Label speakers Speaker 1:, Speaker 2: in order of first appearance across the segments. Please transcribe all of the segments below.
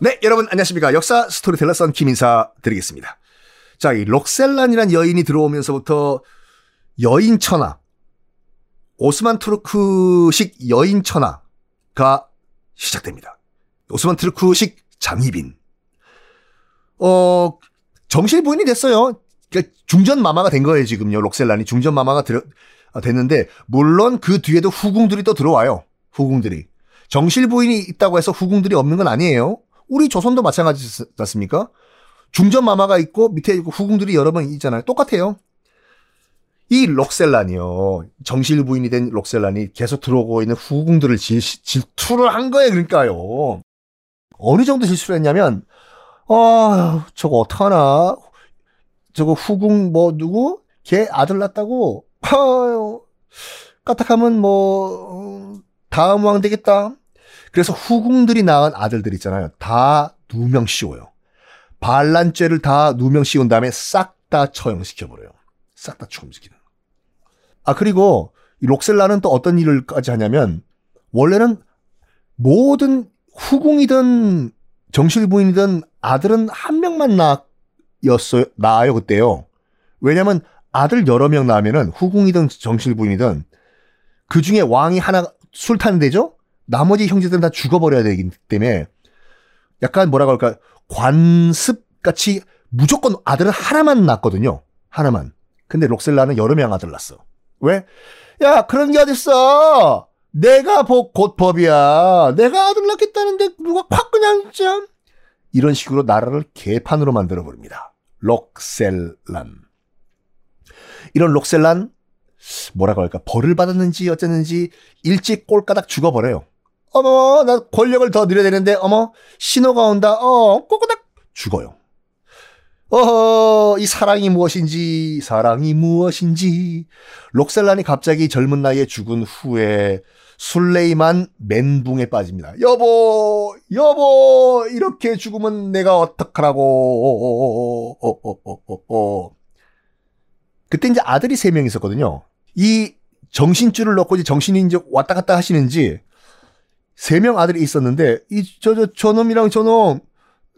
Speaker 1: 네, 여러분 안녕하십니까. 역사 스토리텔러 썬킴 인사 드리겠습니다. 자, 이 록셀란이란 여인이 들어오면서부터 여인 천하, 오스만 투르크식 여인 천하가 시작됩니다. 오스만 투르크식 장희빈. 어, 정실 부인이 됐어요. 그러니까 중전 마마가 된 거예요, 지금요. 록셀란이 중전 마마가 들어, 어, 됐는데, 물론 그 뒤에도 후궁들이 또 들어와요. 후궁들이. 정실 부인이 있다고 해서 후궁들이 없는 건 아니에요. 우리 조선도 마찬가지지 않습니까? 중전 마마가 있고 밑에 후궁들이 여러 번 있잖아요. 똑같아요. 이 록셀란이요. 정실 부인이 된 록셀란이 계속 들어오고 있는 후궁들을 질, 질투를 한 거예요. 그러니까요. 어느 정도 질투를 했냐면, 아, 저거 어떡하나. 저거 후궁 뭐 누구? 걔 아들 낳았다고? 아유, 까딱하면 뭐, 다음 왕 되겠다. 그래서 후궁들이 낳은 아들들 있잖아요. 다 누명 씌워요. 반란죄를 다 누명 씌운 다음에 싹 다 처형시켜버려요. 싹 다 처형시키는. 아, 그리고 이 록셀라는 또 어떤 일을까지 하냐면, 원래는 모든 후궁이든 정실부인이든 아들은 한 명만 낳았어요, 낳아요, 그때요. 왜냐면 아들 여러 명 낳으면은 후궁이든 정실부인이든 그 중에 왕이 하나 술탄 되죠? 나머지 형제들은 다 죽어버려야 되기 때문에 약간 뭐라고 할까 관습 같이 무조건 아들은 하나만 낳거든요. 하나만. 근데 록셀라는 여러 명 아들 낳았어. 왜? 야 그런 게 어딨어. 내가 복, 곧 법이야. 내가 아들 낳겠다는데 누가 콱 그냥 참. 이런 식으로 나라를 개판으로 만들어 버립니다. 록셀란. 이런 록셀란 뭐라고 할까 벌을 받았는지 어쨌는지 일찍 꼴까닥 죽어버려요. 어머 나 권력을 더 늘려야 되는데 어머 신호가 온다. 어 꼬꼬닥 죽어요. 어허 이 사랑이 무엇인지 사랑이 무엇인지 록셀란이 갑자기 젊은 나이에 죽은 후에 술레이만 멘붕에 빠집니다. 여보, 여보, 이렇게 죽으면 내가 어떡하라고. 어, 어, 어. 그때 이제 아들이 세 명 있었거든요. 이 정신줄을 넣고 이제 정신이 이제 왔다 갔다 하시는지 세 명 아들이 있었는데 이 저 저 저놈이랑 저놈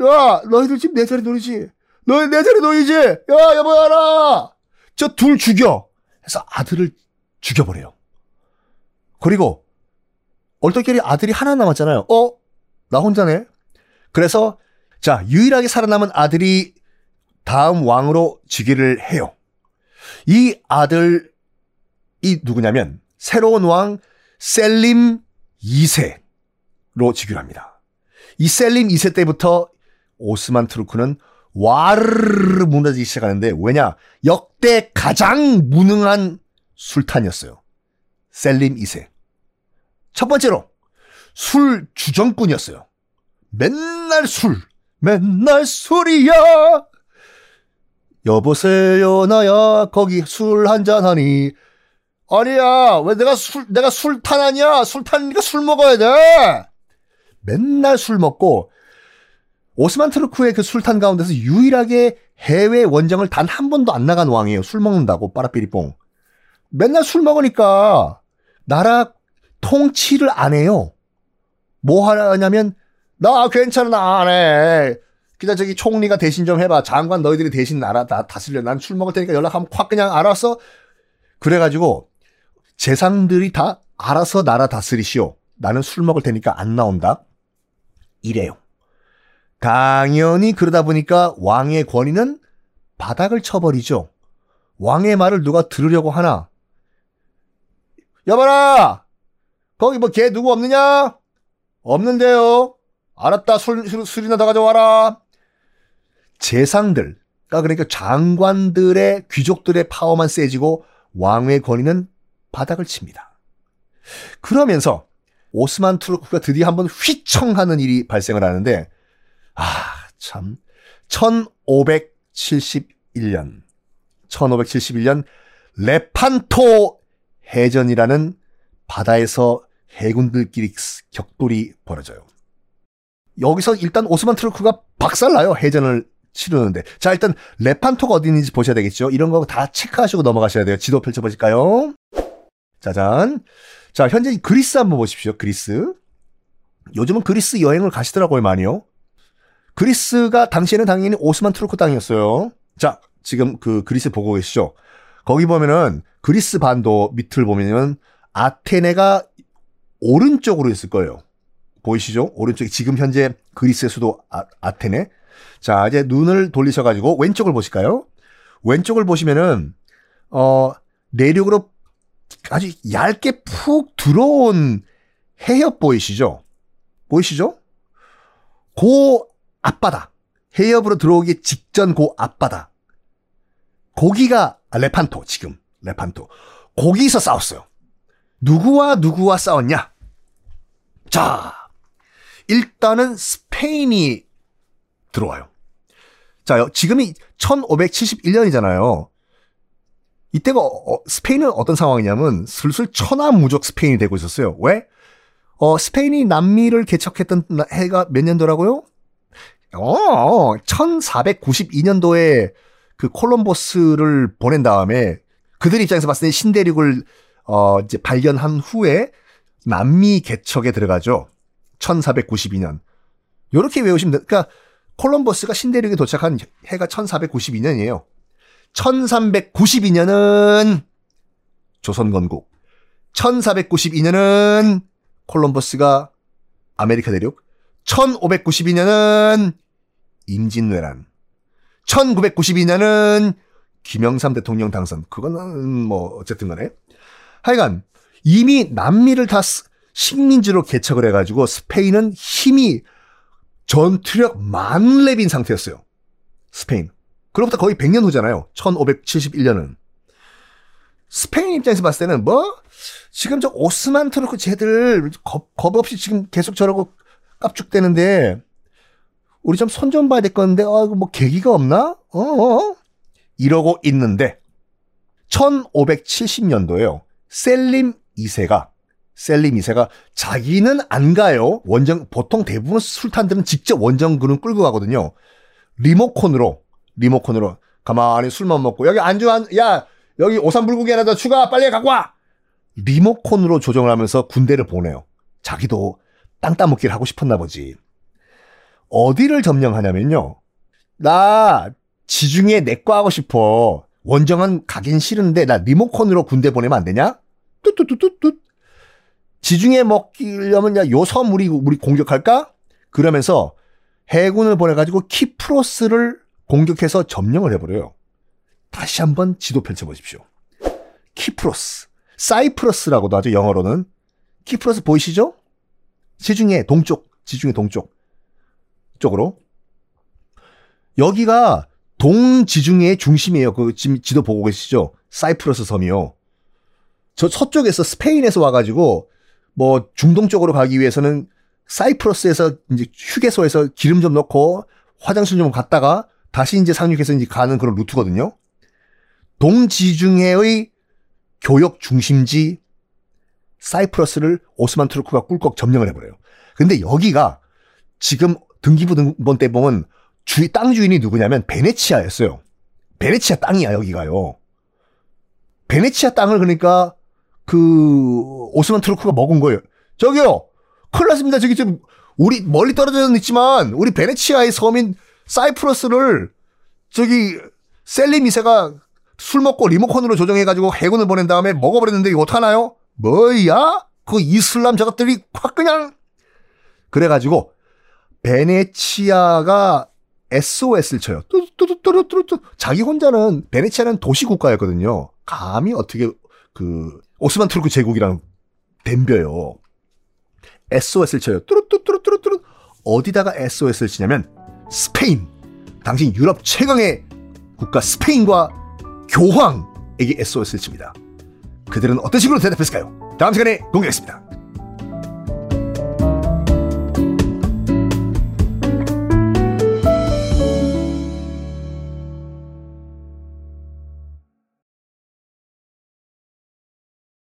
Speaker 1: 야 너희들 지금 내 자리 놀이지 너희 내 자리 놀이지 야 여보야라 저 둘 죽여 해서 아들을 죽여버려요. 그리고 얼떨결에 아들이 하나 남았잖아요. 어? 나 혼자네? 그래서, 자, 유일하게 살아남은 아들이 다음 왕으로 즉위를 해요. 이 아들 이 누구냐면, 새로운 왕 셀림 2세로 즉위를 합니다. 이 셀림 2세 때부터 오스만 트루크는 와르르 무너지기 시작하는데, 왜냐? 역대 가장 무능한 술탄이었어요. 셀림 2세. 첫 번째로 술 주정꾼이었어요. 맨날 술, 맨날 술이야. 여보세요 나야 거기 술 한잔 하니. 아니야 왜 내가 술 내가 술탄 아니야 술탄이니까 술 먹어야 돼. 맨날 술 먹고 오스만 트루크의 그 술탄 가운데서 유일하게 해외 원정을 단 한 번도 안 나간 왕이에요. 술 먹는다고 빠라삐리뽕. 맨날 술 먹으니까 나라 통치를 안 해요. 뭐 하냐면 나 괜찮아 나 안 해. 그냥 저기 총리가 대신 좀 해봐. 장관 너희들이 대신 나라 다 다스려. 난 술 먹을 테니까 연락하면 콱 그냥 알았어. 그래가지고 재상들이 다 알아서 나라 다스리시오. 나는 술 먹을 테니까 안 나온다. 이래요. 당연히 그러다 보니까 왕의 권위는 바닥을 쳐버리죠. 왕의 말을 누가 들으려고 하나? 여봐라! 거기 뭐 개 누구 없느냐? 없는데요. 알았다. 술, 술, 술이나 더 가져와라. 재상들, 그러니까 장관들의 귀족들의 파워만 세지고 왕의 권위는 바닥을 칩니다. 그러면서 오스만 투르크가 드디어 한번 휘청하는 일이 발생을 하는데 아, 참 1571년 1571년 레판토 해전이라는 바다에서 해군들끼리 격돌이 벌어져요. 여기서 일단 오스만 트루크가 박살나요. 해전을 치르는데. 자, 일단 레판토가 어디 있는지 보셔야 되겠죠. 이런 거 다 체크하시고 넘어가셔야 돼요. 지도 펼쳐보실까요? 짜잔. 자, 현재 그리스 한번 보십시오. 그리스. 요즘은 그리스 여행을 가시더라고요, 많이요. 그리스가 당시에는 당연히 오스만 투르크 땅이었어요. 자, 지금 그 그리스 보고 계시죠? 거기 보면은 그리스 반도 밑을 보면은 아테네가 오른쪽으로 있을 거예요. 보이시죠? 오른쪽에 지금 현재 그리스의 수도 아, 테네 자, 이제 눈을 돌리셔가지고 왼쪽을 보실까요? 왼쪽을 보시면은 어 내륙으로 아주 얇게 푹 들어온 해협 보이시죠? 보이시죠? 고 앞바다. 해협으로 들어오기 직전 고 앞바다. 거기가 아, 레판토 지금 레판토. 거기서 싸웠어요. 누구와 누구와 싸웠냐? 자, 일단은 스페인이 들어와요. 자, 지금이 1571년이잖아요. 이때가 어, 스페인은 어떤 상황이냐면 슬슬 천하무적 스페인이 되고 있었어요. 왜? 어, 스페인이 남미를 개척했던 해가 몇 년도라고요? 어, 1492년도에 그 콜럼버스를 보낸 다음에 그들 입장에서 봤을 때 신대륙을 어, 이제 발견한 후에 남미 개척에 들어가죠. 1492년. 요렇게 외우시면 돼. 그러니까 콜럼버스가 신대륙에 도착한 해가 1492년이에요. 1392년은 조선 건국. 1492년은 콜럼버스가 아메리카 대륙. 1592년은 임진왜란. 1992년은 김영삼 대통령 당선. 그거는 뭐 어쨌든 간에. 하여간 이미 남미를 다 식민지로 개척을 해가지고 스페인은 힘이 전투력 만렙인 상태였어요. 스페인. 그로부터 거의 100년 후잖아요. 1571년은. 스페인 입장에서 봤을 때는 뭐 지금 저 오스만 투르크 쟤들 겁, 겁 없이 지금 계속 저러고 깝죽대는데 우리 좀 손 좀 봐야 될 건데 어, 뭐 계기가 없나? 어, 어? 이러고 있는데 1570년도에요. 셀림 2세가 셀림 2세가 자기는 안 가요. 원정 보통 대부분 술탄들은 직접 원정군을 끌고 가거든요. 리모컨으로 리모컨으로 가만히 술만 먹고 여기 안주 한 야 여기 오삼불고기 하나 더 추가 빨리 갖고 와. 리모컨으로 조정을 하면서 군대를 보내요. 자기도 땅 따먹기를 하고 싶었나 보지. 어디를 점령하냐면요. 나 지중해 내과 하고 싶어. 원정은 가긴 싫은데 나 리모컨으로 군대 보내면 안 되냐? 뚜뚜뚜뚜뚜. 지중해 먹으려면 야, 요섬 우리 우리 공격할까? 그러면서 해군을 보내가지고 키프로스를 공격해서 점령을 해버려요. 다시 한번 지도 펼쳐보십시오. 키프로스, 사이프러스라고도 하죠 영어로는. 키프로스 보이시죠? 지중해 동쪽, 지중해 동쪽 쪽으로. 여기가 동지중해의 중심이에요. 그 지도 보고 계시죠? 사이프러스 섬이요. 저 서쪽에서 스페인에서 와가지고 뭐 중동 쪽으로 가기 위해서는 사이프러스에서 이제 휴게소에서 기름 좀 넣고 화장실 좀 갔다가 다시 이제 상륙해서 이제 가는 그런 루트거든요. 동지중해의 교역 중심지 사이프러스를 오스만 투르크가 꿀꺽 점령을 해버려요. 근데 여기가 지금 등기부 등본 때 보면 주의 땅 주인이 누구냐면 베네치아였어요. 베네치아 땅이야 여기가요. 베네치아 땅을 그러니까 그 오스만 투르크가 먹은 거예요. 저기요, 큰일 났습니다. 저기 좀 우리 멀리 떨어져는 있지만 우리 베네치아의 섬인 사이프러스를 저기 셀리 미세가 술 먹고 리모컨으로 조정해가지고 해군을 보낸 다음에 먹어버렸는데 이거 어떡하나요? 뭐야? 그 이슬람 저것들이 확 그냥 그래가지고 베네치아가 SOS를 쳐요. 뚜뚜뚜뚜뚜뚜 자기 혼자는 베네치아는 도시 국가였거든요. 감히 어떻게 그 오스만 투르크 제국이랑 덤벼요. SOS를 쳐요. 뚜루뚜뚜루뚜루뚜루 어디다가 SOS를 치냐면 스페인. 당신 유럽 최강의 국가 스페인과 교황에게 SOS를 칩니다. 그들은 어떤 식으로 대답했을까요? 다음 시간에 공개하겠습니다.